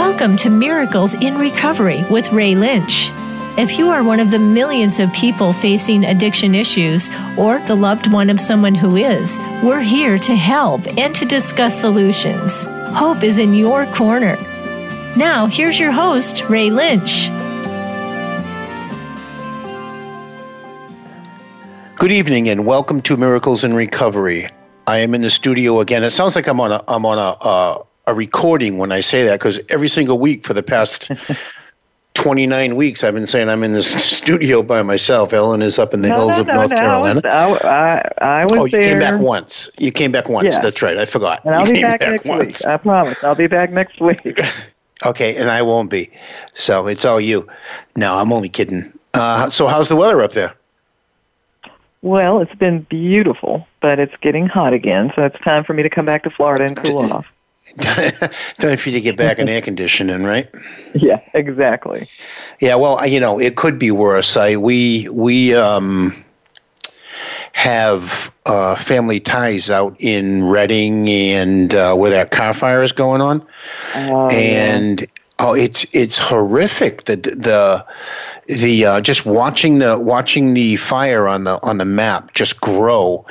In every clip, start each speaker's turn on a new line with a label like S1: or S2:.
S1: Welcome to Miracles in Recovery with Ray Lynch. If you are one of the millions of people facing addiction issues or the loved one of someone who is, we're here to help and to discuss solutions. Hope is in your corner. Now, here's your host, Ray Lynch.
S2: Good evening and welcome to Miracles in Recovery. I am in the studio again. It sounds like I'm on a I'm on a uh, a recording when I say that because every single week for the past 29 weeks I've been saying I'm in this studio by myself. Ellen is up in the
S3: no,
S2: hills
S3: no,
S2: of
S3: no,
S2: North
S3: no,
S2: Carolina.
S3: I was, I, I, I was
S2: oh, you
S3: there.
S2: came back once. You came back once.
S3: Yeah.
S2: That's right. I forgot.
S3: And I'll
S2: you
S3: be
S2: came
S3: back, next
S2: once.
S3: week. I promise. I'll be back next week.
S2: Okay, and I won't be. So it's all you. No, I'm only kidding. Uh, so how's the weather up there?
S3: well, it's been beautiful, but it's getting hot again, so it's time for me to come back to Florida and cool off.
S2: Time for you to get back in air conditioning, right?
S3: Yeah, exactly.
S2: Yeah, well, you know, it could be worse. I we we um have uh, family ties out in Redding and uh, where that Carr Fire is going on,
S3: Oh,
S2: and oh, it's it's horrific. That the the the uh, just watching the watching the fire on the on the map just grow,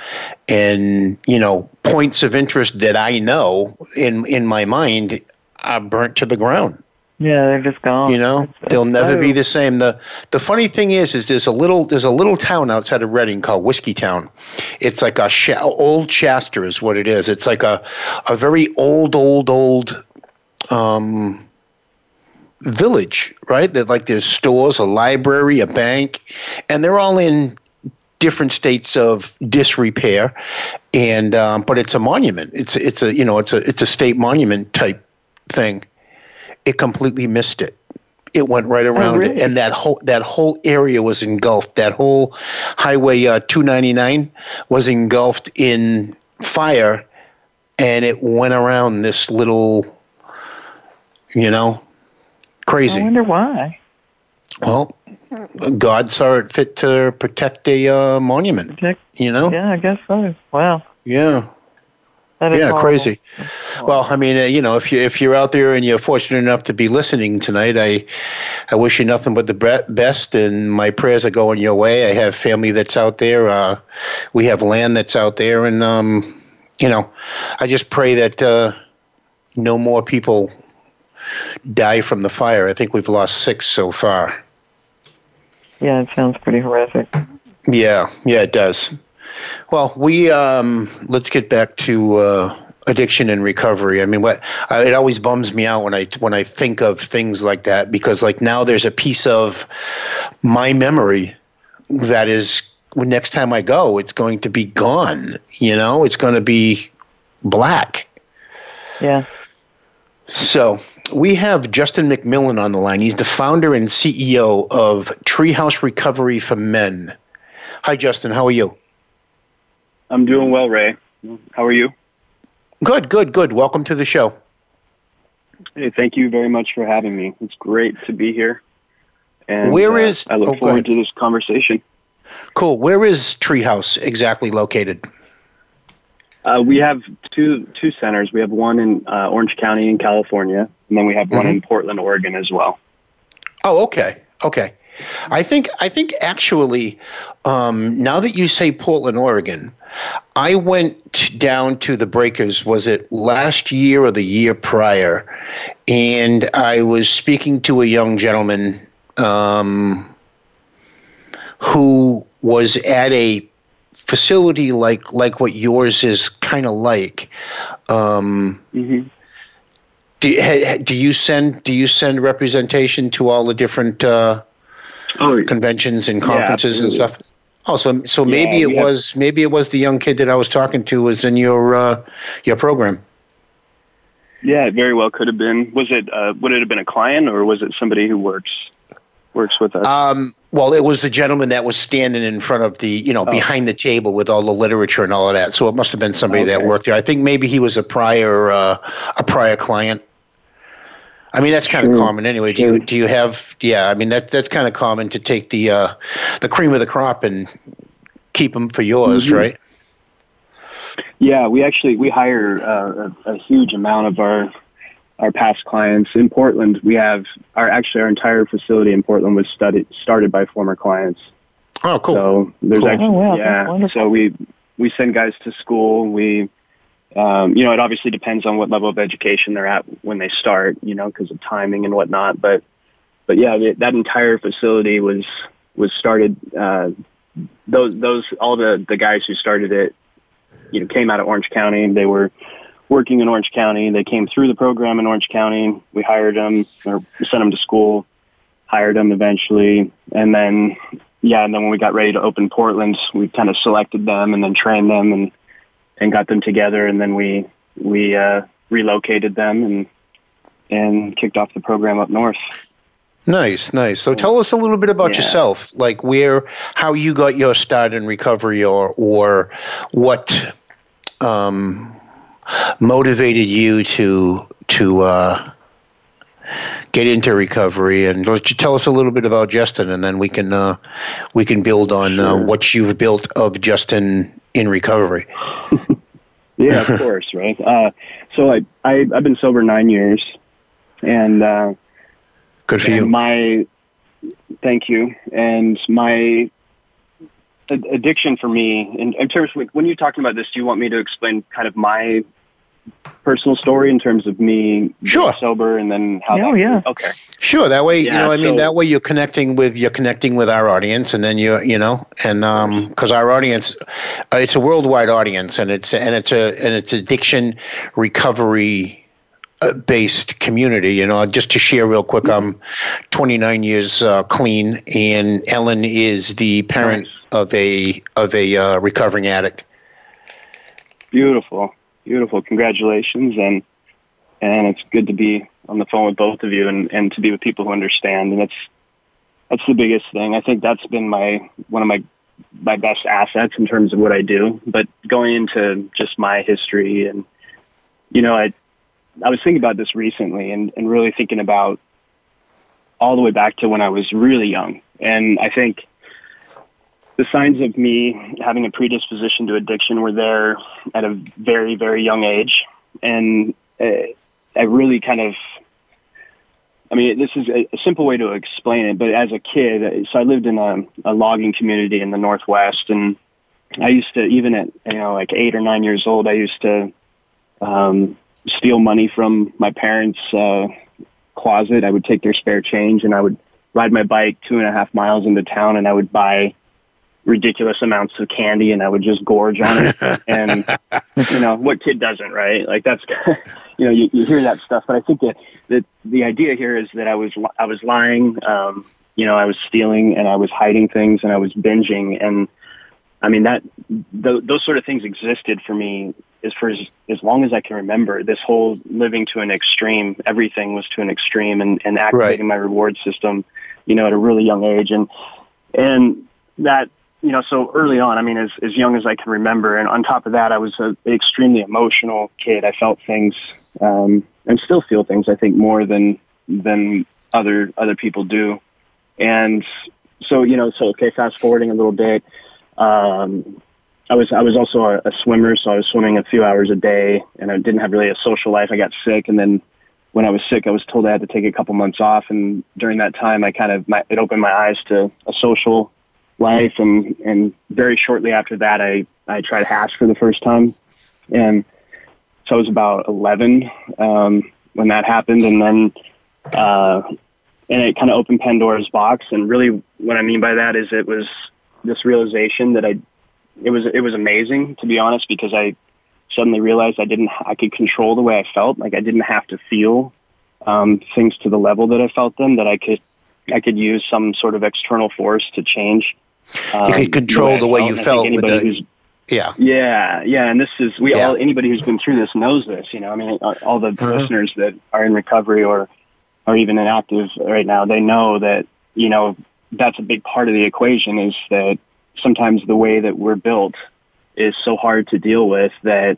S2: and you know points of interest that I know in in my mind are burnt to the ground.
S3: yeah, they're just gone.
S2: You know,
S3: It's-
S2: they'll never be the same. the The funny thing is, is there's a little there's a little town outside of Redding called Whiskey Town. It's like a Sha- old Shasta is what it is. It's like a a very old, old, old um, village, right? That like there's stores, a library, a bank, and they're all in different states of disrepair. And um, but it's a monument. It's it's a you know it's a it's a state monument type thing it completely missed it. It went right around
S3: Oh, really?
S2: it, and that whole that whole area was engulfed. That whole highway uh, 299 was engulfed in fire, and it went around this little, you know,
S3: I wonder why.
S2: Well, God saw it fit to protect a uh, monument.
S3: Protect-
S2: You know,
S3: Yeah, I guess so. Wow.
S2: yeah.
S3: That is
S2: yeah,
S3: horrible.
S2: crazy. Well, I mean, uh, you know, if you if you're out there and you're fortunate enough to be listening tonight, I I wish you nothing but the best, and my prayers are going your way. I have family that's out there. Uh, we have land that's out there, and um, you know, I just pray that uh, no more people die from the fire. I think we've lost six so far.
S3: Yeah, it sounds pretty horrific.
S2: Yeah, yeah, it does. Well, we um, let's get back to uh, addiction and recovery. I mean, what uh, it always bums me out when I when I think of things like that because like now there's a piece of my memory that is when next time I go, it's going to be gone. You know, it's going to be black.
S3: Yeah.
S2: So we have Justin McMillan on the line. He's the founder and CEO of Treehouse Recovery for Men. Hi, Justin. How are you?
S4: I'm doing well, Ray. How are you?
S2: Good, good, good. Welcome to the show.
S4: Hey, thank you very much for having me. It's great to be here. And
S2: Where
S4: uh,
S2: is-
S4: I look
S2: oh,
S4: forward to this conversation.
S2: Cool. Where is Treehouse exactly located?
S4: Uh, we have two two centers. We have one in uh, Orange County in California, and then we have one
S2: Mm-hmm.
S4: in Portland, Oregon, as well.
S2: Oh, okay, okay. I think I think actually, um, now that you say Portland, Oregon, I went down to the Breakers. Was it last year or the year prior? And I was speaking to a young gentleman um, who was at a facility like like what yours is kind of like. Um,
S4: hmm
S2: do, ha- do you send do you send representation to all the different uh,
S4: Oh,
S2: conventions and
S4: Yeah,
S2: conferences and
S4: absolutely.
S2: stuff? Oh, so so maybe
S4: Yeah,
S2: it was maybe it was the young kid that I was talking to was in your uh, your program.
S4: yeah, it very well could have been. Was it? Uh, would it have been a client, or was it somebody who works works with us?
S2: Um, well, it was the gentleman that was standing in front of the you know
S4: Oh.
S2: behind the table with all the literature and all of that. So it must have been somebody that worked there. I think maybe he was a prior uh, a prior client. I mean that's kind of
S4: Sure.
S2: common anyway. Do you do you have yeah? I mean that that's kind of common to take the uh, the cream of the crop and keep them for yours,
S4: Mhm.
S2: right?
S4: Yeah, we actually we hire uh, a, a huge amount of our our past clients in Portland. We have our actually our entire facility in Portland was studied started by former clients.
S2: Oh, cool.
S4: So there's
S2: Cool.
S4: actually
S3: Oh, wow,
S4: yeah. So we we send guys to school. We um, you know it obviously depends on what level of education they're at when they start. You know because of timing and whatnot. But but yeah, the, that entire facility was was started. Uh, those those all the the guys who started it, you know, came out of Orange County. They were working in Orange County. They came through the program in Orange County. We hired them or sent them to school, hired them eventually, and then yeah, and then when we got ready to open Portland, we kind of selected them and then trained them and and got them together, and then we we uh, relocated them and and kicked off the program up north.
S2: Nice, nice. So tell us a little bit about
S4: Yeah.
S2: yourself, like where, how you got your start in recovery, or or what um, motivated you to to uh, get into recovery, and let you tell us a little bit about Justin, and then we can uh, we can build on uh, what you've built of Justin in recovery.
S4: Yeah, of course, right. Uh, so I, I I've been sober nine years, and uh,
S2: Good for you.
S4: my thank you, and my addiction for me in, in terms of when you're talking about this, do you want me to explain kind of my personal story in terms of me being
S2: Sure.
S4: sober and then how?
S3: Oh,
S4: that,
S3: yeah.
S4: Okay.
S2: Sure. That way, you
S4: Yeah,
S2: know, I mean, that way you're connecting with you're connecting with our audience, and then you, you know, and um, because our audience, uh, it's a worldwide audience, and it's and it's a and it's addiction recovery. uh, Based community, you know. Just to share real quick, I'm 29 years uh, clean, and Ellen is the parent
S4: Nice.
S2: of a of a uh, recovering addict.
S4: Beautiful, beautiful. Congratulations, and and it's good to be on the phone with both of you, and and to be with people who understand, and that's that's the biggest thing. I think that's been my one of my my best assets in terms of what I do. But going into just my history, and you know, I I was thinking about this recently, and and really thinking about all the way back to when I was really young, and I think the signs of me having a predisposition to addiction were there at a very, very young age. And uh, I really kind of, I mean, this is a, simple way to explain it, but as a kid, so I lived in a, a logging community in the Northwest, and I used to, even at, you know, like eight or nine years old, I used to um, steal money from my parents' uh, closet. I would take their spare change and I would ride my bike two and a half miles into town and I would buy ridiculous amounts of candy and I would just gorge on it. and you know, what kid doesn't, right? Like that's you know, you, you hear that stuff, but I think that that the idea here is that I was li- I was lying, um, you know, I was stealing and I was hiding things and I was binging and I mean that th- those sort of things existed for me as for as, as long as I can remember. This whole living to an extreme, everything was to an extreme, and, and activating my reward system, you know, at a really young age, and and that you know, so early on, I mean, as as young as I can remember, and on top of that, I was an extremely emotional kid. I felt things, um, and still feel things. I think more than than other other people do, and so you know, so okay, fast forwarding a little bit. Um, I was I was also a, a swimmer, so I was swimming a few hours a day, and I didn't have really a social life. I got sick, and then when I was sick, I was told I had to take a couple months off. And during that time, I kind of my, it opened my eyes to a social life, and and very shortly after that, I I tried hash for the first time, and so I was about eleven um, when that happened, and then. Uh, and it kind of opened Pandora's box, and really, what I mean by that is it was this realization that I it was it was amazing to be honest because I suddenly realized I didn't I could control the way I felt like I didn't have to feel um, things to the level that I felt them that I could I could use some sort of external force to change. Um,
S2: You could control the way you
S4: And I think
S2: felt with the- Yeah.
S4: yeah, yeah, and this is we
S2: Yeah.
S4: all anybody who's been through this knows this. You know, I mean, all the
S2: Uh-huh.
S4: listeners that are in recovery or or even inactive right now, they know that you know that's a big part of the equation. Is that sometimes the way that we're built is so hard to deal with that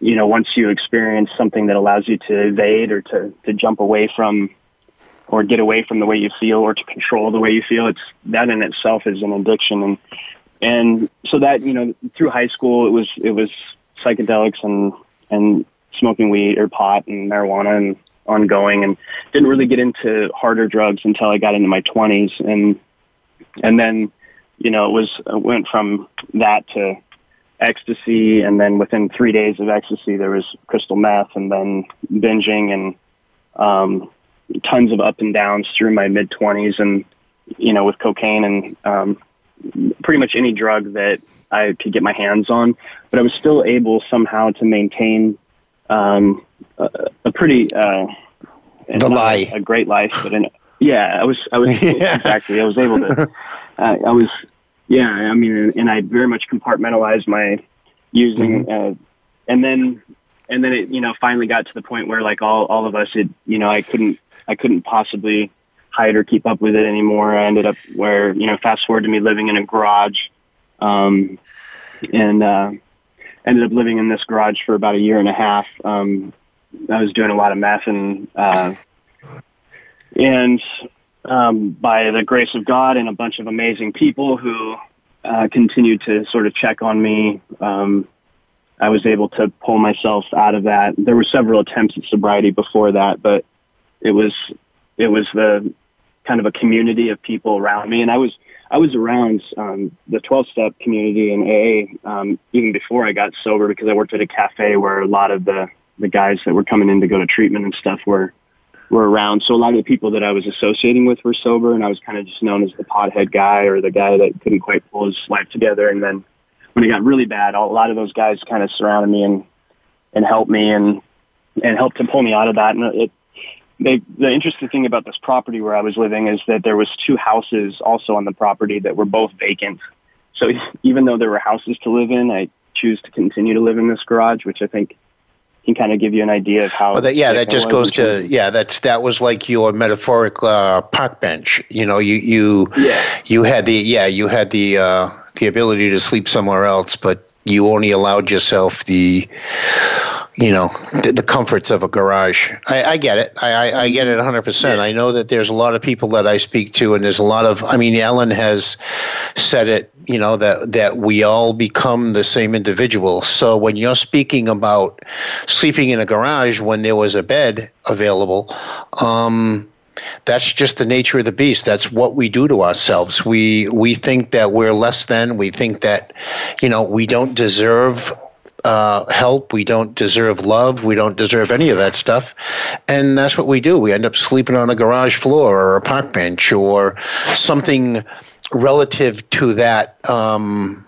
S4: you know once you experience something that allows you to evade or to to jump away from or get away from the way you feel or to control the way you feel it's that in itself is an addiction. And and so that you know through high school it was it was psychedelics and and smoking weed or pot and marijuana and ongoing, and didn't really get into harder drugs until I got into my 20s, and and then you know it was it went from that to ecstasy, and then within three days of ecstasy, there was crystal meth, and then binging and um, tons of up and downs through my mid 20s, and you know with cocaine and um, pretty much any drug that I could get my hands on, but I was still able somehow to maintain um, a, a pretty uh,
S2: the lie
S4: a, great life, but in, yeah, I was I was yeah. exactly I was able to uh, I was yeah I mean and I very much compartmentalized my using mm-hmm. uh, and then and then it you know finally got to the point where like all all of us it you know I couldn't I couldn't possibly hide or keep up with it anymore. I ended up where you know fast forward to me living in a garage, um, and uh, ended up living in this garage for about a year and a half. Um, I was doing a lot of meth and uh, and um, by the grace of God and a bunch of amazing people who uh, continued to sort of check on me. Um, I was able to pull myself out of that. There were several attempts at sobriety before that, but it was it was the kind of a community of people around me, and I was I was around um, the 12 step community in AA um, even before I got sober because I worked at a cafe where a lot of the the guys that were coming in to go to treatment and stuff were were around. So a lot of the people that I was associating with were sober, and I was kind of just known as the pothead guy or the guy that couldn't quite pull his life together. And then when it got really bad, a lot of those guys kind of surrounded me and and helped me and and helped to pull me out of that. And it they, the interesting thing about this property where I was living is that there was two houses also on the property that were both vacant. So even though there were houses to live in, I choose to continue to live in this garage, which I think can kind of give you an idea of how.
S2: Well, that, yeah, that just goes to yeah. That's that was like your metaphoric uh, park bench. You know, you you yeah. you had the yeah you had the uh, the ability to sleep somewhere else, but you only allowed yourself the you know the, the, comforts of a garage. I, I get it. I, I, I, get it 100. percent I know that there's a lot of people that I speak to, and there's a lot of. I mean, Ellen has said it. You know that that we all become the same individual. So when you're speaking about sleeping in a garage when there was a bed available, um, that's just the nature of the beast. That's what we do to ourselves. We we think that we're less than. We think that, you know, we don't deserve uh, help. We don't deserve love. We don't deserve any of that stuff. And that's what we do. We end up sleeping on a garage floor or a park bench or something relative to that um,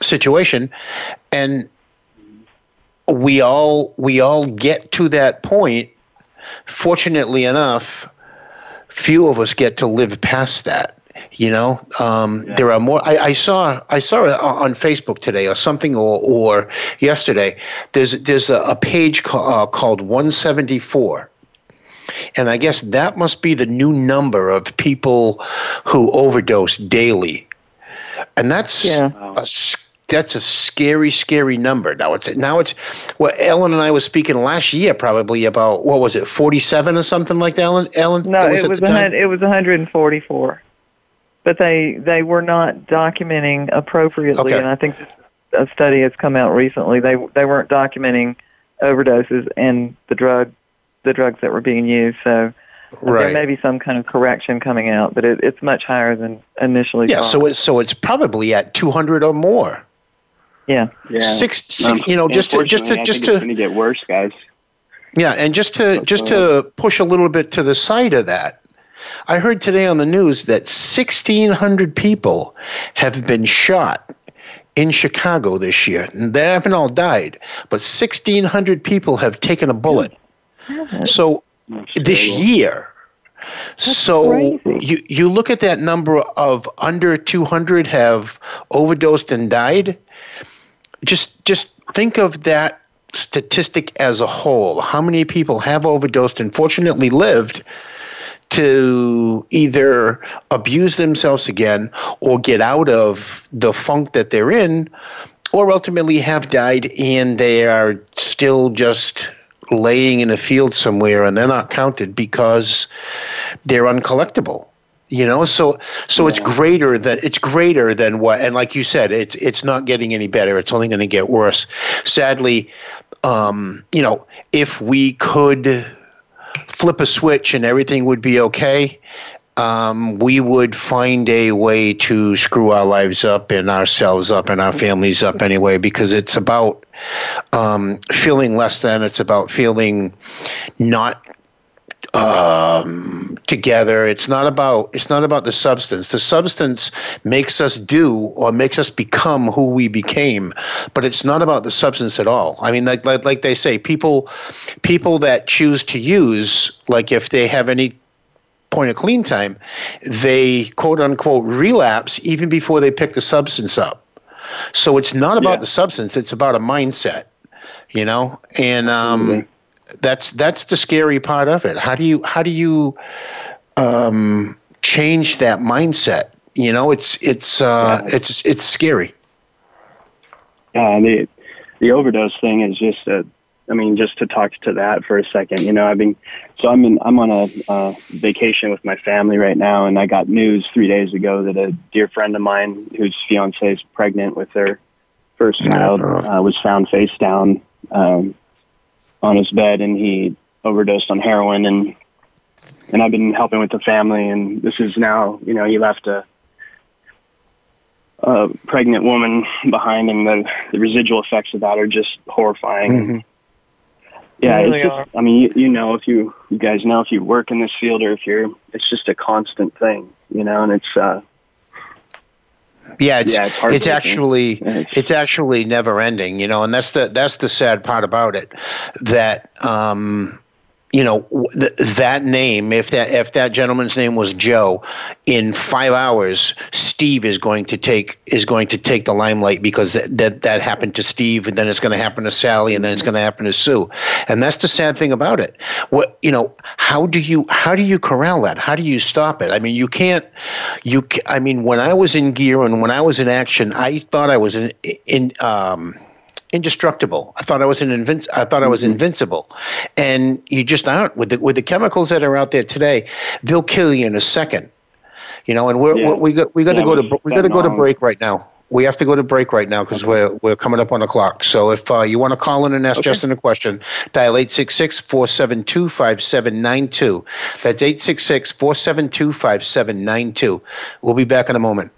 S2: situation. And we all we all get to that point. Fortunately enough, few of us get to live past that. You know, um, yeah. there are more. I, I, saw I saw it on Facebook today or something, or, or yesterday. There's there's a, a page uh, called 174, and I guess that must be the new number of people who overdose daily, and that's yeah. a that's a scary, scary number. Now it's now it's well, Ellen and I was speaking last year probably about what was it, forty seven or something like that. Ellen, Ellen,
S3: no, was it was it was one hundred and forty four, but they they were not documenting appropriately, okay. and I think a study has come out recently. They they weren't documenting overdoses and the drug the drugs that were being used. So Right. There may be some kind of correction coming out, but it, it's much higher than initially.
S2: Yeah,
S3: thought.
S2: so it's so it's probably at 200 or more.
S3: Yeah.
S4: Yeah.
S2: Six, six um, you know, just to just to just to.
S4: To get worse, guys.
S2: Yeah, and just to just to push a little bit to the side of that, I heard today on the news that 1,600 people have been shot in Chicago this year. They haven't all died, but 1,600 people have taken a bullet. So this year. That's so crazy. you you look at that number of under 200 have overdosed and died just just think of that statistic as a whole. How many people have overdosed and fortunately lived to either abuse themselves again or get out of the funk that they're in, or ultimately have died and they are still just laying in a field somewhere and they're not counted because they're uncollectible you know? So so yeah. it's greater than it's greater than what and like you said it's it's not getting any better. It's only going to get worse. Sadly um, you know, if we could flip a switch and everything would be okay, um, we would find a way to screw our lives up and ourselves up and our families up anyway, because it's about um, feeling less than, it's about feeling not um, together. It's not about it's not about the substance. The substance makes us do or makes us become who we became, but it's not about the substance at all. I mean, like like, like they say, people people that choose to use, like if they have any point of clean time, they quote unquote relapse even before they pick the substance up. So it's not about yeah. the substance; it's about a mindset, you know. And um, that's that's the scary part of it. How do you how do you um, change that mindset? You know, it's it's uh, yeah. it's it's scary.
S4: Yeah, the the overdose thing is just a. I mean, just to talk to that for a second, you know, I've been so I'm in I'm on a uh, vacation with my family right now, and I got news three days ago that a dear friend of mine whose fiance is pregnant with their first child uh, was found face down um, on his bed and he overdosed on heroin and and I've been helping with the family and this is now you know he left a a pregnant woman behind and the the residual effects of that are just horrifying. Mm-hmm. Yeah, really it's just, I mean, you, you know, if you, you guys know, if you work in this field or if you're, it's just a constant thing, you know, and it's, uh,
S2: yeah, it's yeah, it's, it's actually it's, it's, actually never ending, you know, and that's the that's the sad part about it that um, you know th- that name if that if that gentleman's name was joe in five hours steve is going to take is going to take the limelight because that that, that happened to steve and then it's going to happen to sally and then it's going to happen to sue. And that's the sad thing about it. What you know how do you how do you corral that? How do you stop it? I mean you can't you i mean when i was in gear and when i was in action i thought i was in in um indestructible. I thought I was an invinci- I thought I was mm-hmm. invincible, and you just aren't with the with the chemicals that are out there today. They'll kill you in a second, you know. And we're, yeah. we're we got we got yeah, to go to we got to go to break right now. We have to go to break right now because okay. we're we're coming up on the clock. So if uh, you want to call in and ask okay. Justin a question, dial 866-472-5792. That's 866-472-5792. We'll be back in a moment.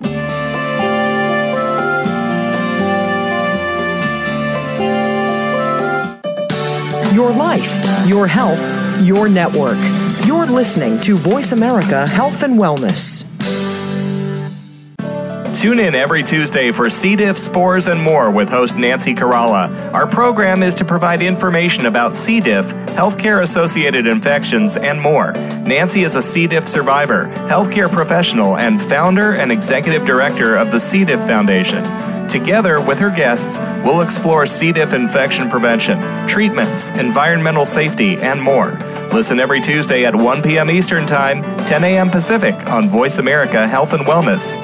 S5: Your life, your health, your network. You're listening to Voice America Health and Wellness.
S6: Tune in every Tuesday for C. diff, spores, and more with host Nancy Caralla. Our program is to provide information about C. diff, healthcare associated infections, and more. Nancy is a C. diff survivor, healthcare professional, and founder and executive director of the C. diff Foundation. Together with her guests, we'll explore C. diff infection prevention, treatments, environmental safety, and more. Listen every Tuesday at 1 p.m. Eastern Time, 10 a.m. Pacific on Voice America Health and Wellness.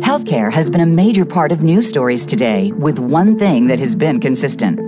S7: Healthcare has been a major part of news stories today, with one thing that has been consistent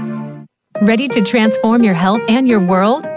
S8: Ready to transform your health and your world?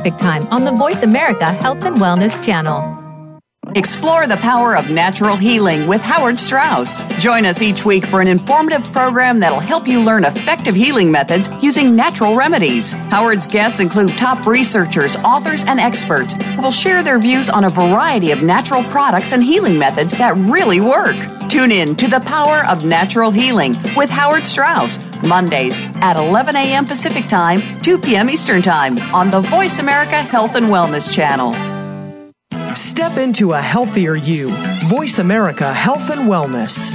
S8: Pacific Time on the Voice America Health and Wellness channel.
S9: Explore the power of natural healing with Howard Strauss. Join us each week for an informative program that'll help you learn effective healing methods using natural remedies. Howard's guests include top researchers, authors, and experts who will share their views on a variety of natural products and healing methods that really work. Tune in to The Power of Natural Healing with Howard Strauss Mondays at 11 a.m. Pacific Time, 2 p.m. Eastern Time on the Voice America Health and Wellness Channel.
S5: Step into a healthier you. Voice America Health and Wellness.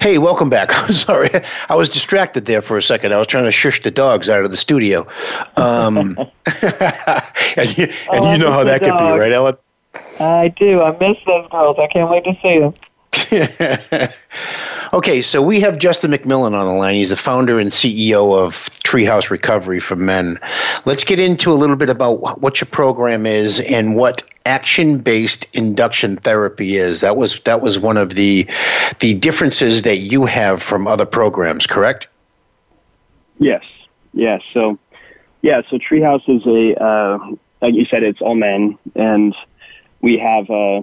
S2: Hey, welcome back. I'm sorry, I was distracted there for a second. I was trying to shush the dogs out of the studio. Um, and you, and you know how that could be, right, Ellen?
S3: I do. I miss those girls. I can't wait to see them.
S2: okay, so we have Justin McMillan on the line. He's the founder and CEO of Treehouse Recovery for Men. Let's get into a little bit about what your program is and what action-based induction therapy is. That was that was one of the the differences that you have from other programs, correct?
S4: Yes. Yes. So, yeah. So Treehouse is a uh, like you said, it's all men, and we have uh,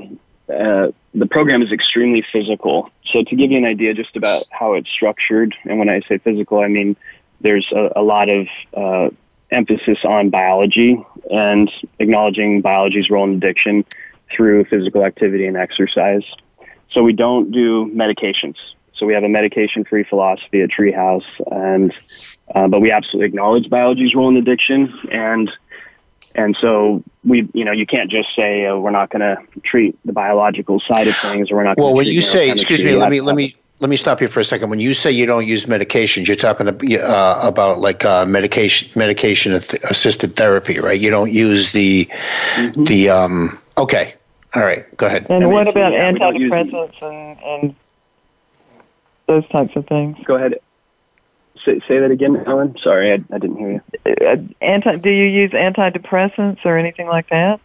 S4: uh, the program is extremely physical. So to give you an idea just about how it's structured, and when I say physical, I mean there's a, a lot of uh, emphasis on biology and acknowledging biology's role in addiction through physical activity and exercise. So we don't do medications. So we have a medication-free philosophy at Treehouse, and uh, but we absolutely acknowledge biology's role in addiction, and and so we, you know, you can't just say uh, we're not going to treat the biological side of things, or we're not.
S2: Well, when you say, excuse me, let me let me let me stop you for a second. When you say you don't use medications, you're talking uh, about like uh, medication medication assisted therapy, right? You don't use the mm-hmm. the um. Okay, all right, go ahead.
S3: And what about yeah, antidepressants and, and those types of things?
S4: Go ahead. Say, say that again, Ellen. Sorry, I, I didn't hear you.
S3: Uh, anti? Do you use antidepressants or anything like that?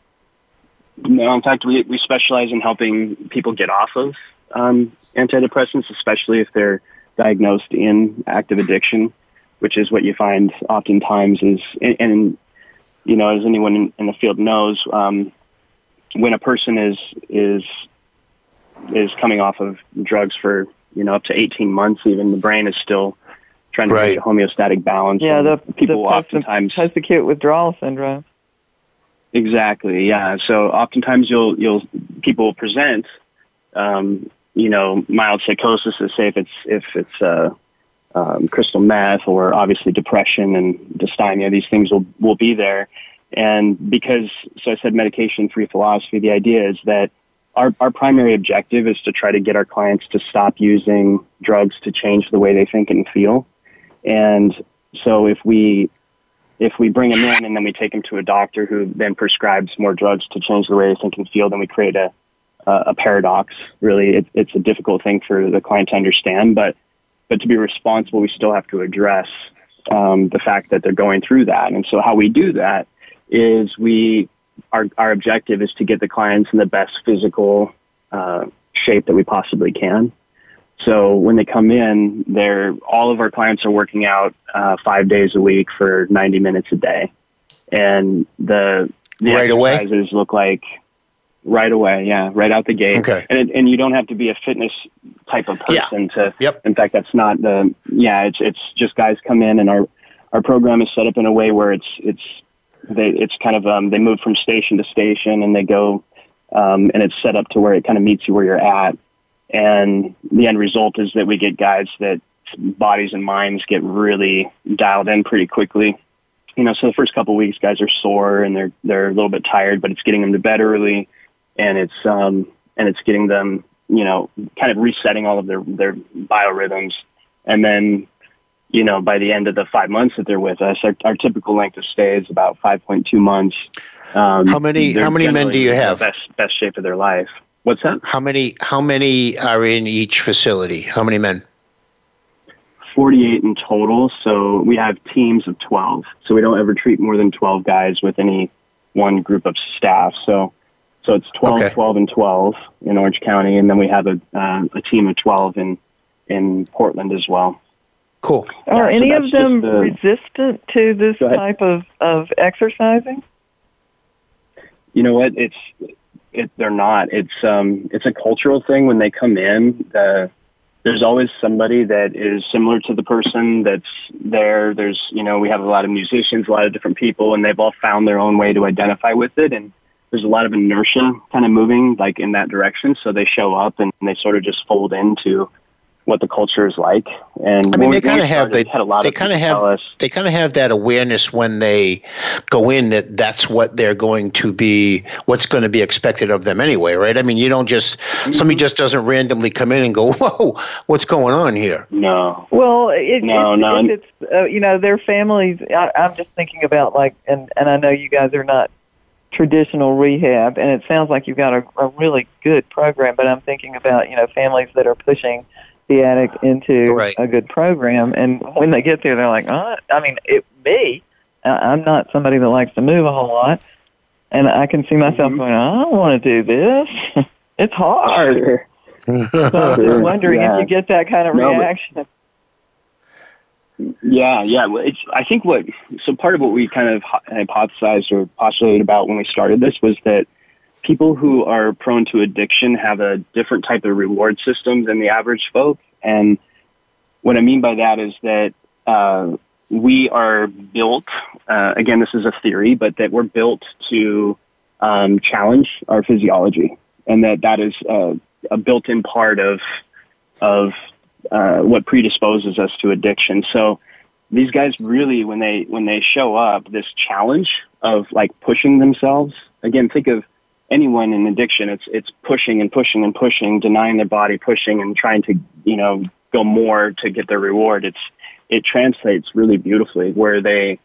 S4: No, in fact, we we specialize in helping people get off of um, antidepressants, especially if they're diagnosed in active addiction, which is what you find oftentimes is, and, and you know, as anyone in, in the field knows, um, when a person is is is coming off of drugs for you know up to 18 months, even the brain is still trying to right. a homeostatic balance.
S3: Yeah, the people the oftentimes post acute withdrawal syndrome.
S4: Exactly. Yeah. So oftentimes you'll you'll people will present um, you know, mild psychosis is say if it's if it's uh, um, crystal meth or obviously depression and dysthymia, these things will will be there. And because, so I said medication free philosophy, the idea is that our, our primary objective is to try to get our clients to stop using drugs to change the way they think and feel. And so if we, if we bring them in and then we take them to a doctor who then prescribes more drugs to change the way they think and feel, then we create a, a paradox. Really, it, it's a difficult thing for the client to understand, but but to be responsible, we still have to address um, the fact that they're going through that. And so, how we do that is we our our objective is to get the clients in the best physical uh, shape that we possibly can. So when they come in, they're all of our clients are working out uh, five days a week for 90 minutes a day, and the the
S2: right
S4: exercises
S2: away?
S4: look like Right away, yeah, right out the gate.
S2: Okay.
S4: And it, and you don't have to be a fitness type of person
S2: yeah.
S4: to.
S2: Yep.
S4: In fact, that's not the. Yeah, it's it's just guys come in and our our program is set up in a way where it's it's they it's kind of um, they move from station to station and they go um, and it's set up to where it kind of meets you where you're at. And the end result is that we get guys that bodies and minds get really dialed in pretty quickly. You know, so the first couple of weeks, guys are sore and they're they're a little bit tired, but it's getting them to bed early and it's um, and it's getting them, you know, kind of resetting all of their their biorhythms, and then, you know, by the end of the five months that they're with us, our, our typical length of stay is about five point two months.
S2: Um, how many how many men do you have?
S4: Best best shape of their life. What's that?
S2: How many how many are in each facility? How many men?
S4: 48 in total. So we have teams of 12. So we don't ever treat more than 12 guys with any one group of staff. So so it's 12, okay. 12, and 12 in Orange County, and then we have a, uh, a team of 12 in, in Portland as well.
S2: Cool.
S3: Are yeah, any so of them just, uh, resistant to this type of, of exercising?
S4: You know what? It's it, they're not. It's um it's a cultural thing when they come in. The there's always somebody that is similar to the person that's there. There's, you know, we have a lot of musicians, a lot of different people, and they've all found their own way to identify with it. And there's a lot of inertia kind of moving like in that direction. So they show up and they sort of just fold into what the culture is like. And
S2: I mean, they kind of have they, had a lot they kind of have they kind of have that awareness when they go in that that's what they're going to be, what's going to be expected of them anyway, right? I mean, you don't just mm-hmm. somebody just doesn't randomly come in and go, "Whoa, what's going on here?"
S4: No.
S3: Well, it, no, no. it's uh, you know their families. I, I'm just thinking about like, and and I know you guys are not traditional rehab, and it sounds like you've got a, a really good program. But I'm thinking about you know families that are pushing the addict into right. a good program. And when they get there, they're like, oh, I mean, it me. I'm not somebody that likes to move a whole lot, and I can see myself mm-hmm. going, I don't want to do this. it's hard. so I'm wondering yeah. if you get that kind of no, reaction.
S4: Yeah, yeah. It's, I think what so part of what we kind of hypothesized or postulated about when we started this was that people who are prone to addiction have a different type of reward system than the average folk. And what I mean by that is that uh, we are built, uh, again, this is a theory, but that we're built to um, challenge our physiology, and that that is uh, a built-in part of of uh, what predisposes us to addiction. So these guys really, when they when they show up, this challenge of like pushing themselves. Again, think of anyone in addiction, it's it's pushing and pushing and pushing, denying their body, pushing and trying to you know go more to get their reward. It's it translates really beautifully where they,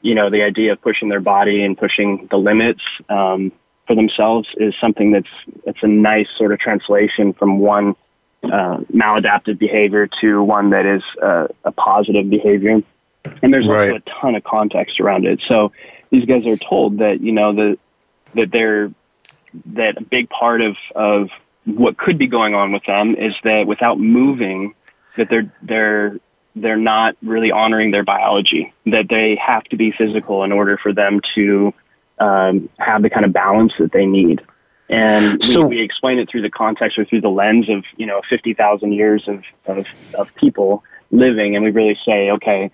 S4: you know, the idea of pushing their body and pushing the limits um, for themselves is something that's it's a nice sort of translation from one uh, maladaptive behavior to one that is uh, a positive behavior. And there's right. also a ton of context around it. So these guys are told that you know the that they're that a big part of, of what could be going on with them is that without moving, that they're they're they're not really honoring their biology. That they have to be physical in order for them to um, have the kind of balance that they need. And so, we, we explain it through the context or through the lens of you know fifty thousand years of, of of people living, and we really say, okay,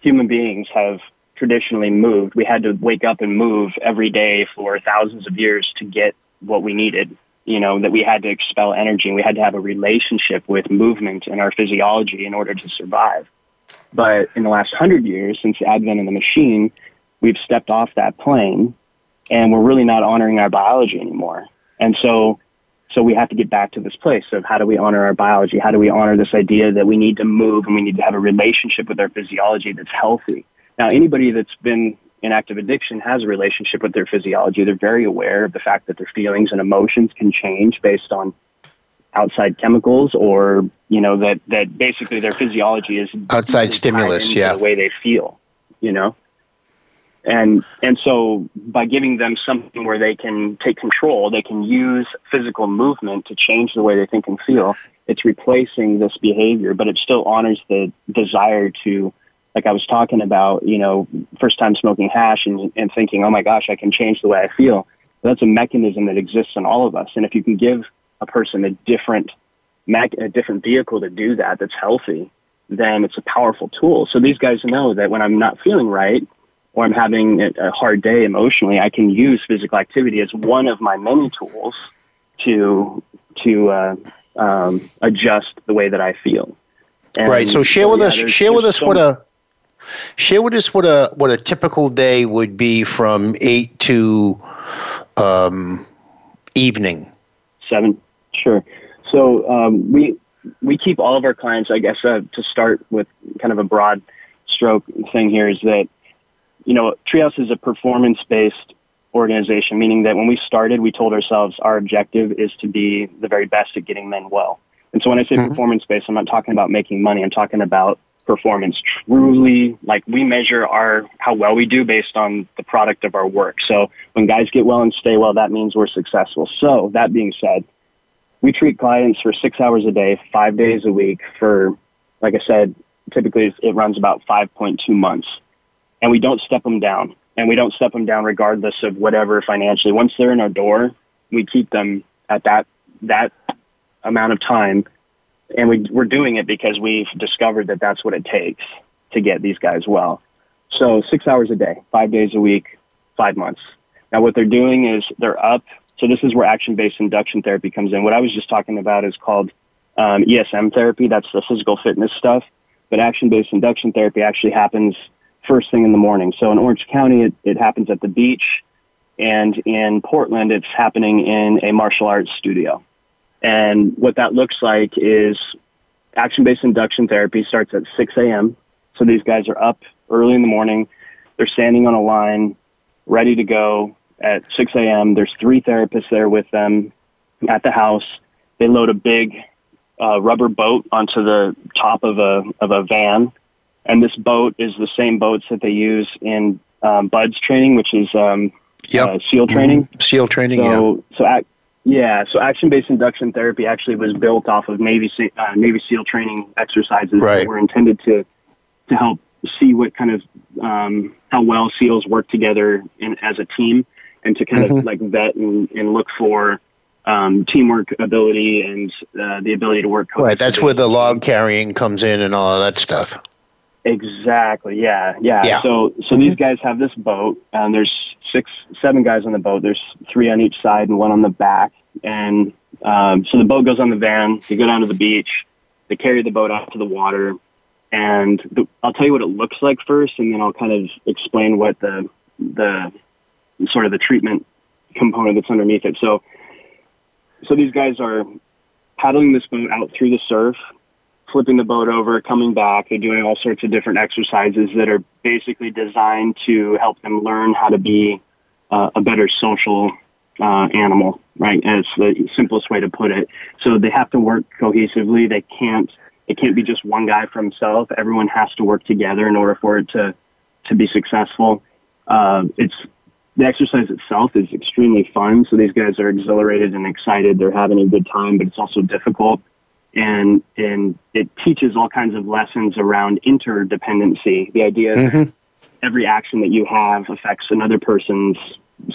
S4: human beings have traditionally moved. We had to wake up and move every day for thousands of years to get what we needed. You know, that we had to expel energy and we had to have a relationship with movement and our physiology in order to survive. But in the last hundred years, since the advent of the machine, we've stepped off that plane and we're really not honoring our biology anymore. And so, so we have to get back to this place of how do we honor our biology? How do we honor this idea that we need to move and we need to have a relationship with our physiology that's healthy? Now, anybody that's been in active addiction has a relationship with their physiology. They're very aware of the fact that their feelings and emotions can change based on outside chemicals or, you know, that, that basically their physiology is
S2: outside stimulus, yeah.
S4: The way they feel, you know? And, and so by giving them something where they can take control, they can use physical movement to change the way they think and feel. It's replacing this behavior, but it still honors the desire to like I was talking about, you know, first time smoking hash and, and thinking, oh my gosh, I can change the way I feel. That's a mechanism that exists in all of us. And if you can give a person a different, a different vehicle to do that that's healthy, then it's a powerful tool. So these guys know that when I'm not feeling right or I'm having a hard day emotionally, I can use physical activity as one of my many tools to to uh, um, adjust the way that I feel.
S2: And right. So share with yeah, us share with us so what a Share with us what a what a typical day would be from eight to um, evening.
S4: Seven, sure. So um, we we keep all of our clients. I guess uh, to start with, kind of a broad stroke thing here is that you know Treehouse is a performance based organization, meaning that when we started, we told ourselves our objective is to be the very best at getting men well. And so when I say mm-hmm. performance based, I'm not talking about making money. I'm talking about performance truly like we measure our how well we do based on the product of our work so when guys get well and stay well that means we're successful so that being said we treat clients for six hours a day five days a week for like i said typically it runs about 5.2 months. And we don't step them down. And we don't step them down regardless of whatever financially. Once they're in our door, we keep them at that, that amount of time. And we, we're doing it because we've discovered that that's what it takes to get these guys well. So six hours a day, five days a week, five months. Now what they're doing is they're up. So this is where action-based induction therapy comes in. What I was just talking about is called um, ESM therapy. That's the physical fitness stuff. But action-based induction therapy actually happens first thing in the morning. So in Orange County, it, it happens at the beach. And in Portland, it's happening in a martial arts studio. And what that looks like is action-based induction therapy starts at 6 a.m. So these guys are up early in the morning. They're standing on a line, ready to go at 6 a.m. There's three therapists there with them at the house. They load a big uh, rubber boat onto the top of a of a van, and this boat is the same boats that they use in um, BUD/S training, which is um, yep. uh, SEAL training.
S2: Mm-hmm. SEAL training.
S4: So yeah. so ac- yeah, so action-based induction therapy actually was built off of Navy uh, Navy SEAL training exercises
S2: right.
S4: that were intended to to help see what kind of um, how well SEALs work together in, as a team, and to kind mm-hmm. of like vet and, and look for um, teamwork ability and uh, the ability to work.
S2: Right, that's where the log carrying comes in and all of that stuff.
S4: Exactly. Yeah. Yeah. yeah. So, so mm-hmm. these guys have this boat, and there's six, seven guys on the boat. There's three on each side and one on the back. And um, so the boat goes on the van. They go down to the beach. They carry the boat out to the water, and the, I'll tell you what it looks like first, and then I'll kind of explain what the the sort of the treatment component that's underneath it. So, so these guys are paddling this boat out through the surf flipping the boat over, coming back. They're doing all sorts of different exercises that are basically designed to help them learn how to be uh, a better social uh, animal, right? As the simplest way to put it. So they have to work cohesively. They can't. It can't be just one guy for himself. Everyone has to work together in order for it to to be successful. Uh, it's the exercise itself is extremely fun. So these guys are exhilarated and excited. They're having a good time, but it's also difficult and and it teaches all kinds of lessons around interdependency. The idea mm-hmm. every action that you have affects another person's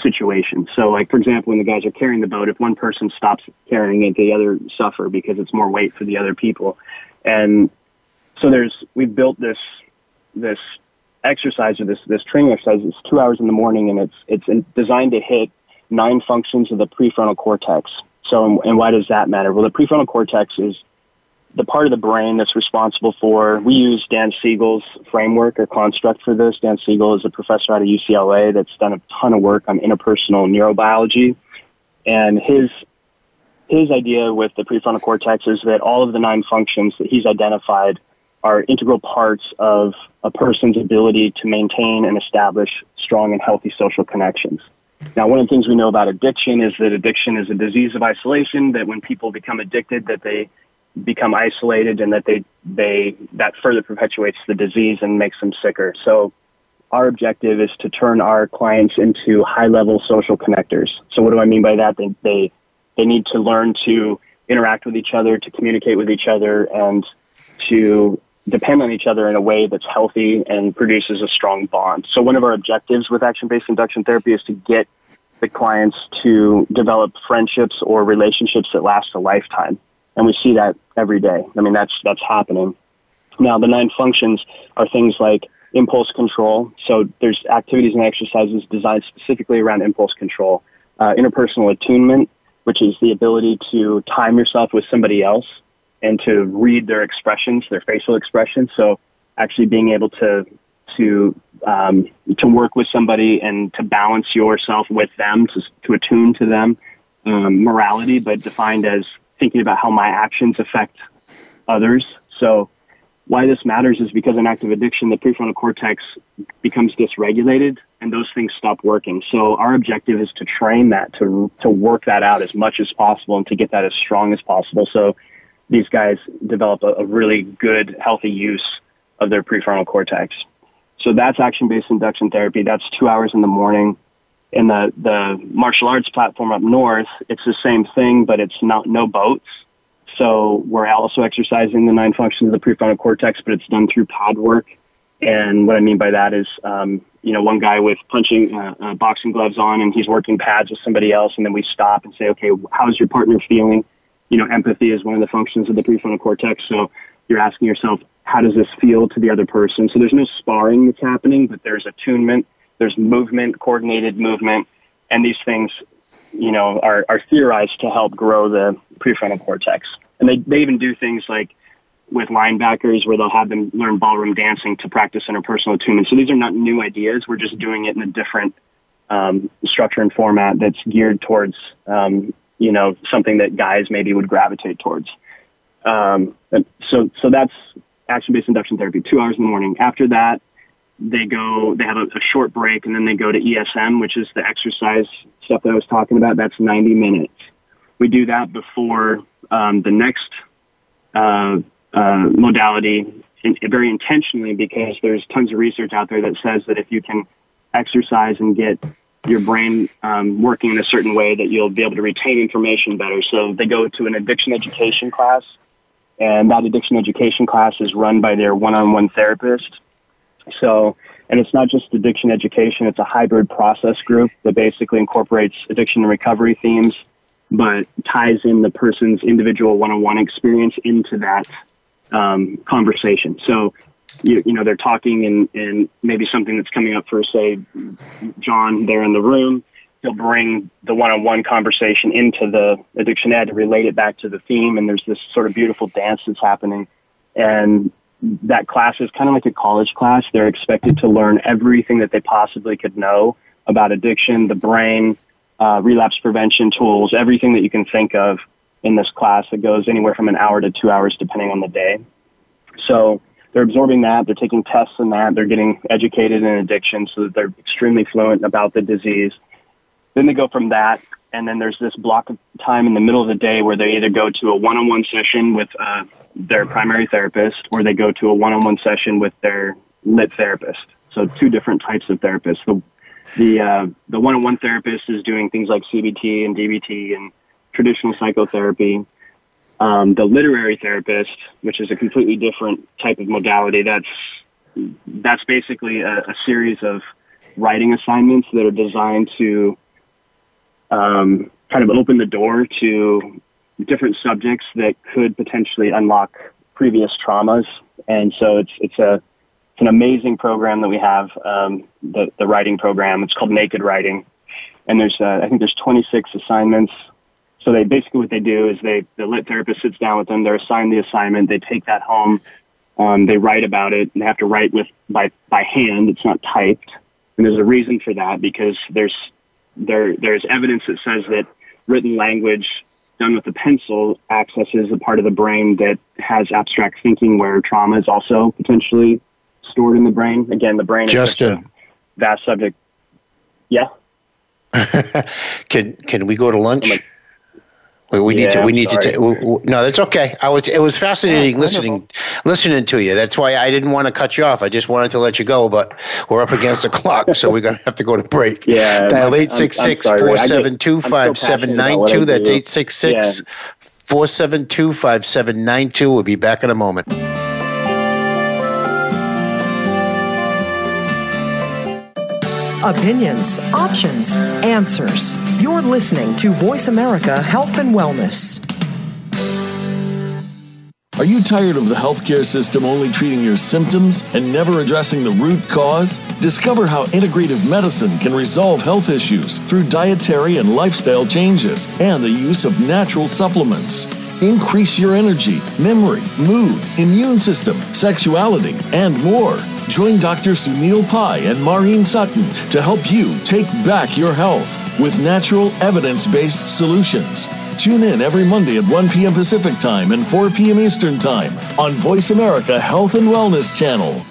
S4: situation. So, like for example, when the guys are carrying the boat, if one person stops carrying it, the other suffer because it's more weight for the other people. And so there's we've built this this exercise or this this training exercise. It's two hours in the morning, and it's it's designed to hit nine functions of the prefrontal cortex. So, and, why does that matter? Well, the prefrontal cortex is the part of the brain that's responsible for, we use Dan Siegel's framework or construct for this. Dan Siegel is a professor out of UCLA that's done a ton of work on interpersonal neurobiology. And his, his idea with the prefrontal cortex is that all of the nine functions that he's identified are integral parts of a person's ability to maintain and establish strong and healthy social connections. Now, one of the things we know about addiction is that addiction is a disease of isolation, that when people become addicted, that they become isolated and that they, they, that further perpetuates the disease and makes them sicker. So our objective is to turn our clients into high level social connectors. So what do I mean by that? They, they, they need to learn to interact with each other, to communicate with each other, and to depend on each other in a way that's healthy and produces a strong bond. So one of our objectives with action-based induction therapy is to get the clients to develop friendships or relationships that last a lifetime and we see that every day. I mean, that's that's happening. Now, the nine functions are things like impulse control. So there's activities and exercises designed specifically around impulse control. Uh, interpersonal attunement, which is the ability to time yourself with somebody else and to read their expressions, their facial expressions. So actually being able to to um, to work with somebody and to balance yourself with them, to, to attune to them. Um, morality, but defined as thinking about how my actions affect others. So why this matters is because in active addiction, the prefrontal cortex becomes dysregulated and those things stop working. So our objective is to train that, to, to work that out as much as possible and to get that as strong as possible. So these guys develop a, a really good, healthy use of their prefrontal cortex. So that's action-based induction therapy. That's two hours in the morning in the the martial arts platform up north, it's the same thing, but it's not no boats. So we're also exercising the nine functions of the prefrontal cortex, but it's done through pad work. And what I mean by that is, um, you know, one guy with punching uh, uh, boxing gloves on, and he's working pads with somebody else, and then we stop and say, okay, how's your partner feeling? You know, empathy is one of the functions of the prefrontal cortex. So you're asking yourself, how does this feel to the other person? So there's no sparring that's happening, but there's attunement, there's movement, coordinated movement, and these things, you know, are, are theorized to help grow the prefrontal cortex. And they, they even do things like with linebackers where they'll have them learn ballroom dancing to practice interpersonal attunement. So these are not new ideas. We're just doing it in a different um, structure and format that's geared towards, um, you know, something that guys maybe would gravitate towards. Um, so, so that's action-based induction therapy, two hours in the morning. After that, they go, they have a, a short break and then they go to ESM, which is the exercise stuff that I was talking about. That's 90 minutes. We do that before um, the next uh, uh, modality in, very intentionally because there's tons of research out there that says that if you can exercise and get your brain um, working in a certain way that you'll be able to retain information better. So they go to an addiction education class, and that addiction education class is run by their one-on-one therapist. So, and it's not just addiction education; it's a hybrid process group that basically incorporates addiction and recovery themes, but ties in the person's individual one-on-one experience into that um, conversation. So, you, you know, they're talking and, and maybe something that's coming up for, say, John there in the room. He'll bring the one-on-one conversation into the addiction ed to relate it back to the theme. And there's this sort of beautiful dance that's happening. And that class is kind of like a college class. They're expected to learn everything that they possibly could know about addiction, the brain, uh, relapse prevention tools, everything that you can think of in this class that goes anywhere from an hour to two hours depending on the day. So they're absorbing that, they're taking tests in that, they're getting educated in addiction so that they're extremely fluent about the disease. Then they go from that, and then there's this block of time in the middle of the day where they either go to a one-on-one session with uh, their primary therapist or they go to a one-on-one session with their lit therapist. So two different types of therapists. The the uh, the one-on-one therapist is doing things like CBT and DBT and traditional psychotherapy. Um, the literary therapist, which is a completely different type of modality, that's that's basically a, a series of writing assignments that are designed to um, kind of open the door to different subjects that could potentially unlock previous traumas. And so it's it's a it's an amazing program that we have, um, the the writing program. It's called Naked Writing, and there's uh, I think there's 26 assignments so they basically what they do is they the lit therapist sits down with them. They're assigned the assignment. They take that home. Um, they write about it and they have to write with by by hand. It's not typed, and there's a reason for that because there's there there's evidence that says that written language done with a pencil accesses a part of the brain that has abstract thinking where trauma is also potentially stored in the brain. Again, the brain
S2: Justin. is a
S4: vast subject. Yeah.
S2: can can we go to lunch? We, we yeah, need to. We need sorry. to. we, we, no, that's okay. I was. It was fascinating yeah, listening, listening to you. That's why I didn't want to cut you off. I just wanted to let you go, but we're up against the clock, so we're gonna have to go to break.
S4: Yeah.
S2: Dial eight six six four seven two five seven nine two. That's eight six six four seven two five seven nine two. We'll be back in a moment.
S5: Opinions, options, answers. You're listening to Voice America Health and Wellness.
S10: Are you tired of the healthcare system only treating your symptoms and never addressing the root cause? Discover how integrative medicine can resolve health issues through dietary and lifestyle changes and the use of natural supplements. Increase your energy, memory, mood, immune system, sexuality, and more. Join Dr. Sunil Pai and Maureen Sutton to help you take back your health with natural, evidence based solutions. Tune in every Monday at 1 p.m. Pacific Time and 4 p.m. Eastern Time on Voice America Health and Wellness Channel.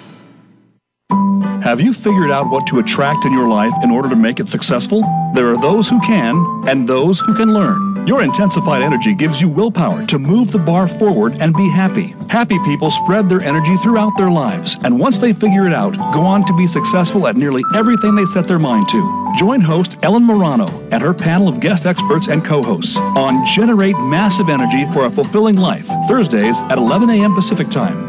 S11: Have you figured out what to attract in your life in order to make it successful? There are those who can and those who can learn. Your intensified energy gives you willpower to move the bar forward and be happy. Happy people spread their energy throughout their lives, and once they figure it out, go on to be successful at nearly everything they set their mind to. Join host Ellen Morano and her panel of guest experts and co hosts on Generate Massive Energy for a Fulfilling Life, Thursdays at 11 a.m. Pacific Time,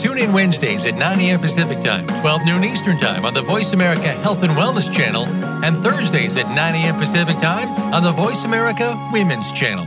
S12: Tune in Wednesdays at 9 a.m. Pacific Time, 12 noon Eastern Time on the Voice America Health and Wellness Channel, and Thursdays at 9 a.m. Pacific Time on the Voice America Women's Channel.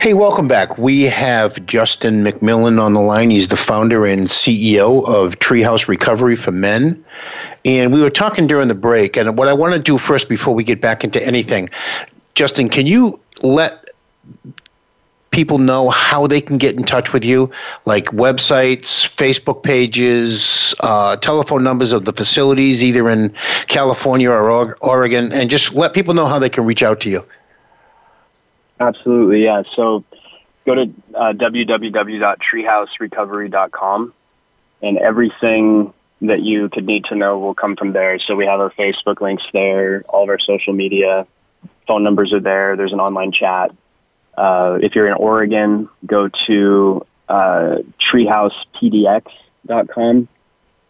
S2: Hey, welcome back. We have Justin McMillan on the line. He's the founder and CEO of Treehouse Recovery for Men. And we were talking during the break, and what I want to do first before we get back into anything, Justin, can you let people know how they can get in touch with you, like websites, Facebook pages, uh, telephone numbers of the facilities, either in California or Oregon, and just let people know how they can reach out to you.
S4: Absolutely, yeah. So go to uh, www.treehouserecovery.com, and everything that you could need to know will come from there. So we have our Facebook links there, all of our social media, phone numbers are there. There's an online chat. Uh, if you're in Oregon, go to uh, treehousepdx.com,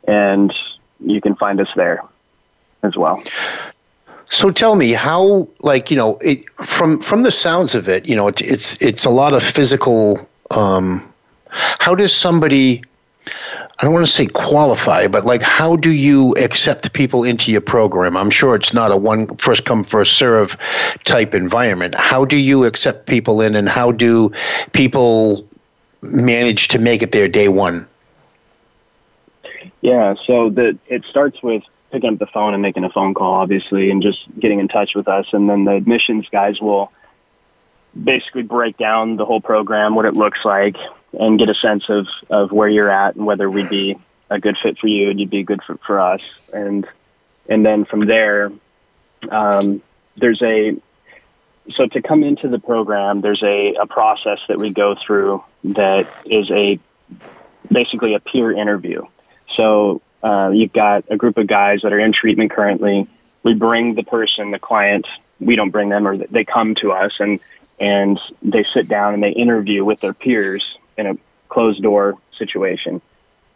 S4: and you can find us there as well.
S2: So tell me how, like you know, it, from from the sounds of it, you know, it, it's it's a lot of physical. Um, how does somebody? I don't want to say qualify, but like, how do you accept people into your program? I'm sure it's not a one first come first serve type environment. How do you accept people in, and how do people manage to make it their day one?
S4: Yeah, so that it starts with picking up the phone and making a phone call, obviously, and just getting in touch with us. And then the admissions guys will basically break down the whole program, what it looks like, and get a sense of, of where you're at and whether we'd be a good fit for you and you'd be a good fit for us. And and then from there, um, there's a so to come into the program, there's a, a process that we go through that is a basically a peer interview. So uh, you've got a group of guys that are in treatment currently. We bring the person, the client. We don't bring them, or they come to us and and they sit down and they interview with their peers in a closed door situation.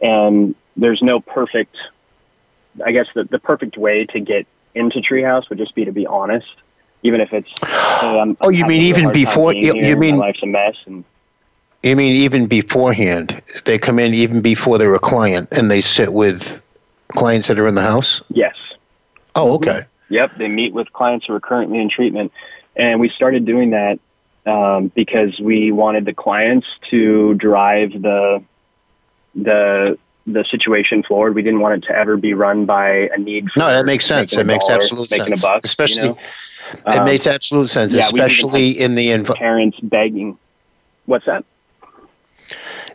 S4: And there's no perfect. I guess the the perfect way to get into Treehouse would just be to be honest, even if it's. Hey, I'm,
S2: oh, you mean even before you, you mean
S4: life's a mess and
S2: you mean even beforehand? They come in even before they're a client, and they sit with clients that are in the house.
S4: Yes.
S2: Oh, okay.
S4: Yep, they meet with clients who are currently in treatment, and we started doing that um, because we wanted the clients to drive the the the situation forward. We didn't want it to ever be run by a need.
S2: For no, that makes sense. It makes absolute
S4: making
S2: sense.
S4: A buck,
S2: especially,
S4: you know?
S2: it
S4: Um,
S2: makes absolute sense,
S4: yeah,
S2: especially in the env-
S4: parents begging. What's that?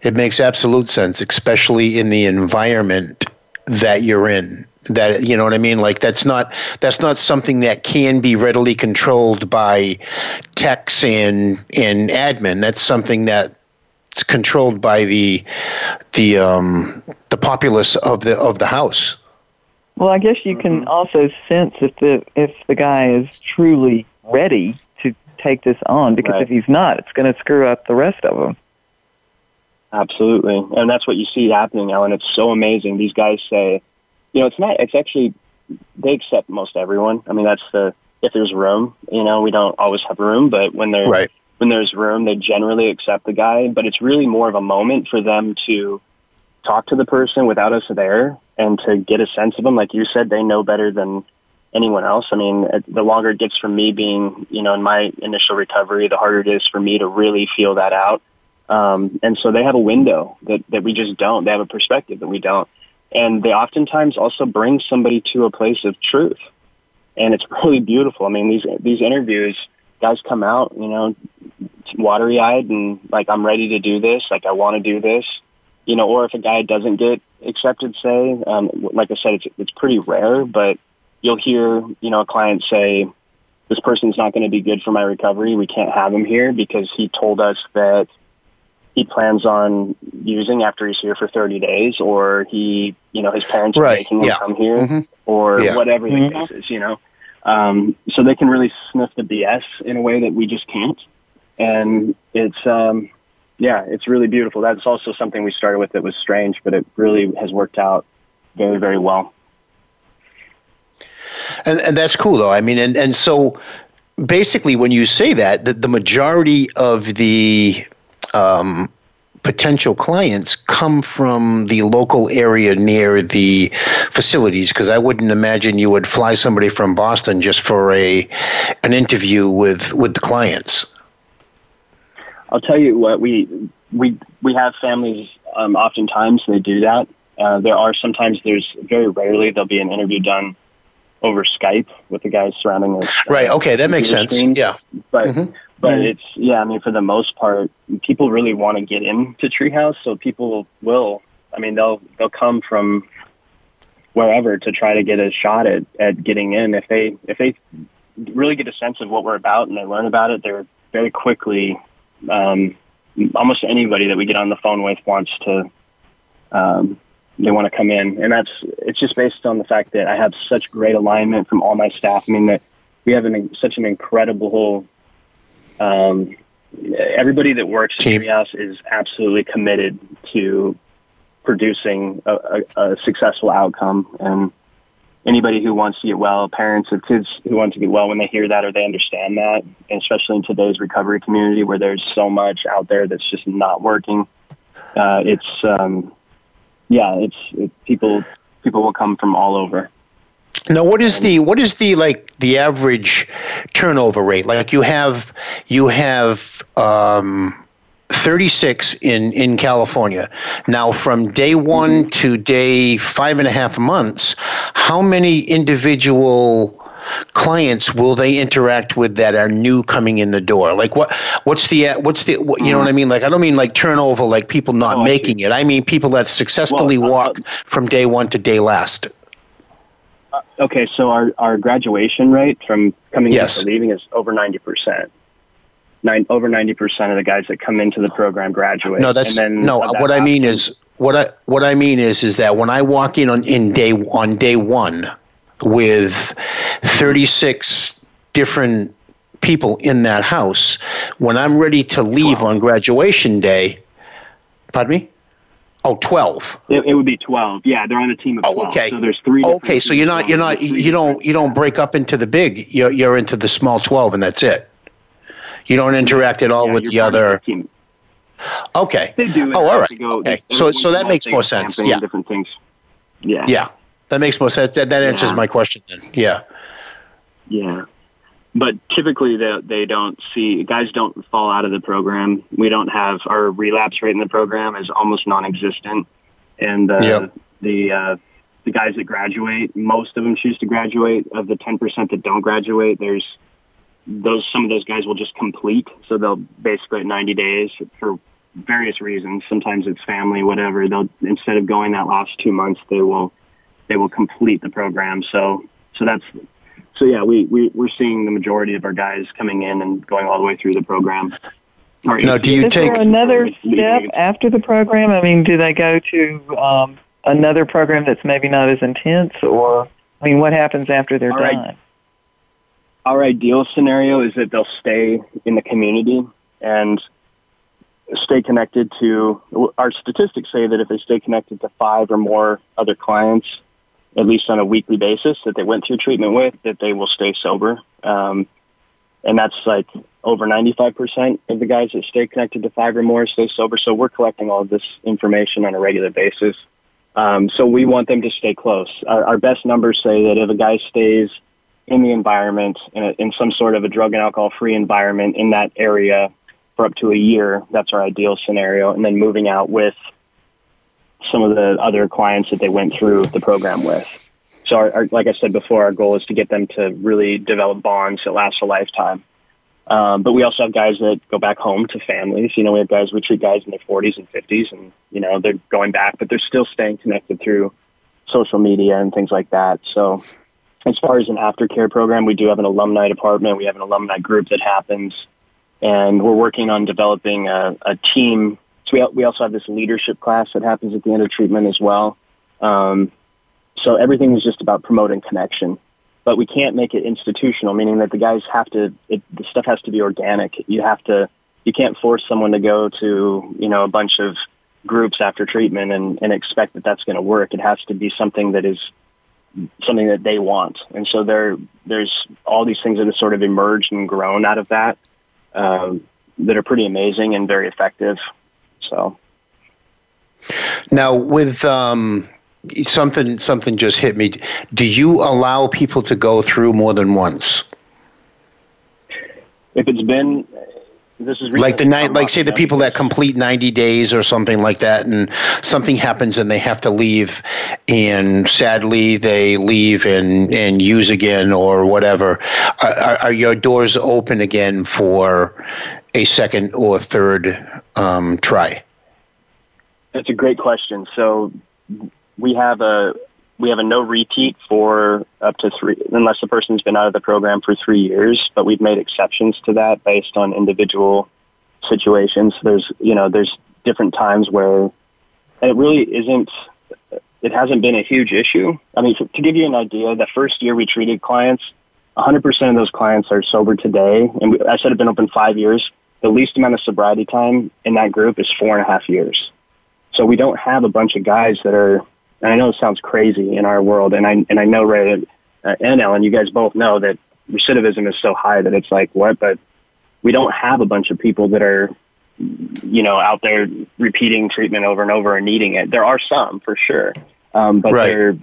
S2: It makes absolute sense, especially in the environment that you're in. That you know what I mean? Like that's not that's not something that can be readily controlled by techs and and admin. That's something that it's controlled by the the um, the populace of the of the house.
S3: Well, I guess you can also sense if the if the guy is truly ready to take this on, because
S4: Right.
S3: if he's not, it's going to screw up the rest of them.
S4: Absolutely, and that's what you see happening now, and it's so amazing. These guys say, you know, it's not. It's actually they accept most everyone. I mean, that's the if there's room. You know, we don't always have room, but when there
S2: Right.
S4: when there's room, they generally accept the guy. But it's really more of a moment for them to talk to the person without us there and to get a sense of them. Like you said, they know better than anyone else. I mean, the longer it gets from me being, you know, in my initial recovery, the harder it is for me to really feel that out. Um, and so they have a window that, that we just don't. They have a perspective that we don't. And they oftentimes also bring somebody to a place of truth. And it's really beautiful. I mean, these, these interviews, guys come out, you know, watery eyed and like, I'm ready to do this. Like, I want to do this, you know, or if a guy doesn't get accepted, say, um, like I said, it's, it's pretty rare, but you'll hear, you know, a client say, this person's not going to be good for my recovery. We can't have him here because he told us that he plans on using after he's here for 30 days or he, you know, his parents are
S2: Right,
S4: making him
S2: yeah.
S4: come here
S2: Mhm.
S4: or
S2: Yeah.
S4: whatever the case is, you know. Um, so they can really sniff the BS in a way that we just can't. And it's, um, yeah, it's really beautiful. That's also something we started with that was strange, but it really has worked out very, very well.
S2: And, and that's cool, though. I mean, and, and so basically, when you say that, the, the majority of the um, potential clients come from the local area near the facilities, because I wouldn't imagine you would fly somebody from Boston just for a an interview with with the clients.
S4: I'll tell you what we we we have families. Um, oftentimes they do that. Uh, there are sometimes there's very rarely there'll be an interview done over Skype with the guys surrounding us.
S2: Right. Okay, that makes sense.
S4: screens.
S2: Yeah.
S4: But
S2: Mhm.
S4: but
S2: Mhm.
S4: it's yeah. I mean, for the most part, people really want to get into Treehouse, so people will. I mean, they'll they'll come from wherever to try to get a shot at at getting in. If they if they really get a sense of what we're about and they learn about it, they're very quickly. Um, almost anybody that we get on the phone with wants to. Um, they want to come in, and that's it's just based on the fact that I have such great alignment from all my staff. I mean that we have an, such an incredible. Um, everybody that works at Treehouse is absolutely committed to producing a, a, a successful outcome, and anybody who wants to get well, parents of kids who want to get well, when they hear that or they understand that, and especially in today's recovery community where there's so much out there that's just not working, uh, it's um, yeah, it's it, people people will come from all over.
S2: Now, what is the what is the like the average turnover rate? Like you have you have um, 36 in in California. Now, from day one to day five and a half months, how many individual clients will they interact with that are new coming in the door? Like what what's the what's the what, you know what I mean? Like I don't mean like turnover, like people not oh, making it. I mean people that successfully uh, walk from day one to day last.
S4: Uh, okay, so our, our graduation rate from coming
S2: Yes.
S4: in to leaving is over ninety percent. Nine over ninety percent of the guys that come into the program graduate.
S2: No, that's
S4: and then
S2: no.
S4: that
S2: What I mean is what I what I mean is is that when I walk in on in day on day one with thirty six different people in that house, when I'm ready to leave on graduation day, pardon me. Oh, 12.
S4: It, it would be twelve. Yeah, they're on a team of oh, twelve.
S2: Oh, okay.
S4: So there's three.
S2: Okay, so you're not you're not you don't you don't break up into the big. You're you're into the small 12 and that's it. You don't interact at all with the other. team. Okay.
S4: They do.
S2: Oh, all right.
S4: Go,
S2: Okay. So so that makes more sense. Yeah.
S4: Different things. Yeah.
S2: Yeah. That makes more sense. That that answers
S4: Yeah.
S2: my question then. Yeah.
S4: Yeah. But typically, they, they don't see guys don't fall out of the program. We don't have our relapse rate in the program is almost non-existent, and uh,
S2: Yep.
S4: the uh, the guys that graduate, most of them choose to graduate. Of the ten percent that don't graduate, there's those some of those guys will just complete. So they'll basically at ninety days for various reasons. Sometimes it's family, whatever. They'll instead of going that last two months, they will they will complete the program. So so that's so yeah, we, we we're seeing the majority of our guys coming in and going all the way through the program.
S2: Now, do you
S3: Is
S2: take
S3: there another step after the program? I mean, do they go to um, another program that's maybe not as intense, or I mean, what happens after they're
S4: All right.
S3: done?
S4: Our ideal scenario is that they'll stay in the community and stay connected to. Our statistics say that if they stay connected to five or more other clients, at least on a weekly basis, that they went through treatment with, that they will stay sober. Um, and that's like over 95% of the guys that stay connected to five or more stay sober. So we're collecting all of this information on a regular basis. Um, so we want them to stay close. Our, our best numbers say that if a guy stays in the environment, in, a, in some sort of a drug and alcohol free environment in that area for up to a year, that's our ideal scenario. And then moving out with some of the other clients that they went through the program with. So, our, our, like I said before, our goal is to get them to really develop bonds that last a lifetime. Um, but we also have guys that go back home to families. You know, we have guys, we treat guys in their 40s and 50s, and, you know, they're going back, but they're still staying connected through social media and things like that. So, as far as an aftercare program, we do have an alumni department. We have an alumni group that happens, and we're working on developing a, a team. So we, we also have this leadership class that happens at the end of treatment as well. Um, so everything is just about promoting connection, but we can't make it institutional, meaning that the guys have to. It, the stuff has to be organic. You have to. You can't force someone to go to you know a bunch of groups after treatment and, and expect that that's going to work. It has to be something that is something that they want. And so there, there's all these things that have sort of emerged and grown out of that um, that are pretty amazing and very effective. So
S2: now with um, something something just hit me. Do you allow people to go through more than once?
S4: if it's been this is
S2: like the night like say the people that complete 90 days or something like that and something happens and they have to leave and sadly they leave and and use again or whatever are, are, are your doors open again for a second or third um, try
S4: That's a great question. So we have a we have a no repeat for up to three, unless the person's been out of the program for three years. But we've made exceptions to that based on individual situations. There's you know there's different times where it really isn't. It hasn't been a huge issue. I mean, to, give you an idea, the first year we treated clients, 100% of those clients are sober today. And I said have been open five years. The least amount of sobriety time in that group is four and a half years. So we don't have a bunch of guys that are, and I know it sounds crazy in our world, and I and I know Ray uh, and Ellen, you guys both know that recidivism is so high that it's like what, but we don't have a bunch of people that are, you know, out there repeating treatment over and over and needing it. There are some for sure, um, but
S2: Right.
S4: they're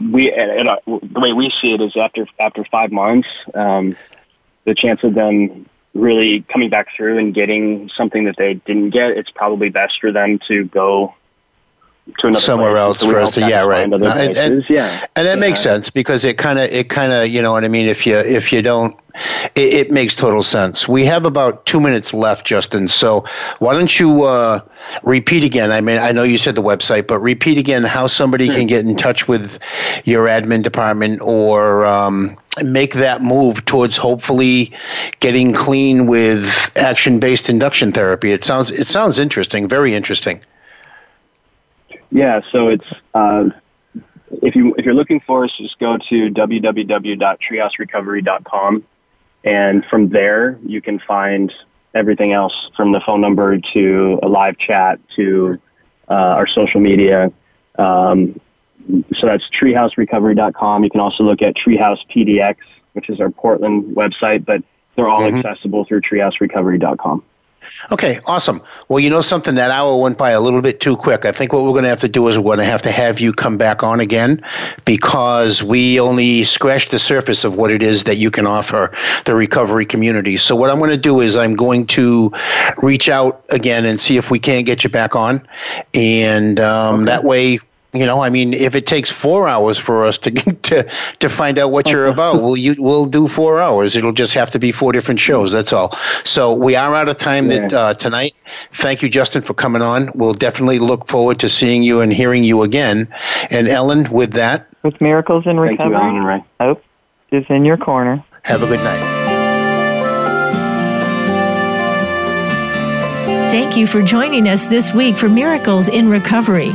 S4: we and, and, uh, the way we see it is after after five months, um, the chance of them really coming back through and getting something that they didn't get, it's probably best for them to go to another
S2: somewhere
S4: place.
S2: else
S4: So
S2: for us to yeah right. No, and, and-
S4: yeah.
S2: and that makes sense because it kind of it kind of you know what i mean? If you if you don't it, it makes total sense. We have about two minutes left justin so why don't you uh, repeat again? I mean i know you said the website but repeat again how somebody can get in touch with your admin department or um, make that move towards hopefully getting clean with action-based induction therapy. It sounds it sounds interesting very interesting
S4: Yeah, so it's uh, if you if you're looking for us, just go to www.treehouserecovery.com, and from there you can find everything else from the phone number to a live chat to uh, our social media. Um, so that's treehouserecovery.com. You can also look at Treehouse PDX, which is our Portland website, but they're all
S2: Mhm.
S4: accessible through treehouserecovery.com.
S2: Okay, awesome. Well, you know something, that hour went by a little bit too quick. I think what we're going to have to do is we're going to have to have you come back on again because we only scratched the surface of what it is that you can offer the recovery community. So, what I'm going to do is I'm going to reach out again and see if we can't get you back on. And um, that way, You know, I mean, if it takes four hours for us to to to find out what you're about, we'll you we'll do four hours. It'll just have to be four different shows. That's all. So we are out of time yeah. that uh, tonight. Thank you, Justin, for coming on. We'll definitely look forward to seeing you and hearing you again. And Ellen, with that,
S3: with miracles in recovery,
S4: Thank you, Ellen,
S3: hope is in your corner.
S2: Have a good night.
S1: Thank you for joining us this week for Miracles in Recovery.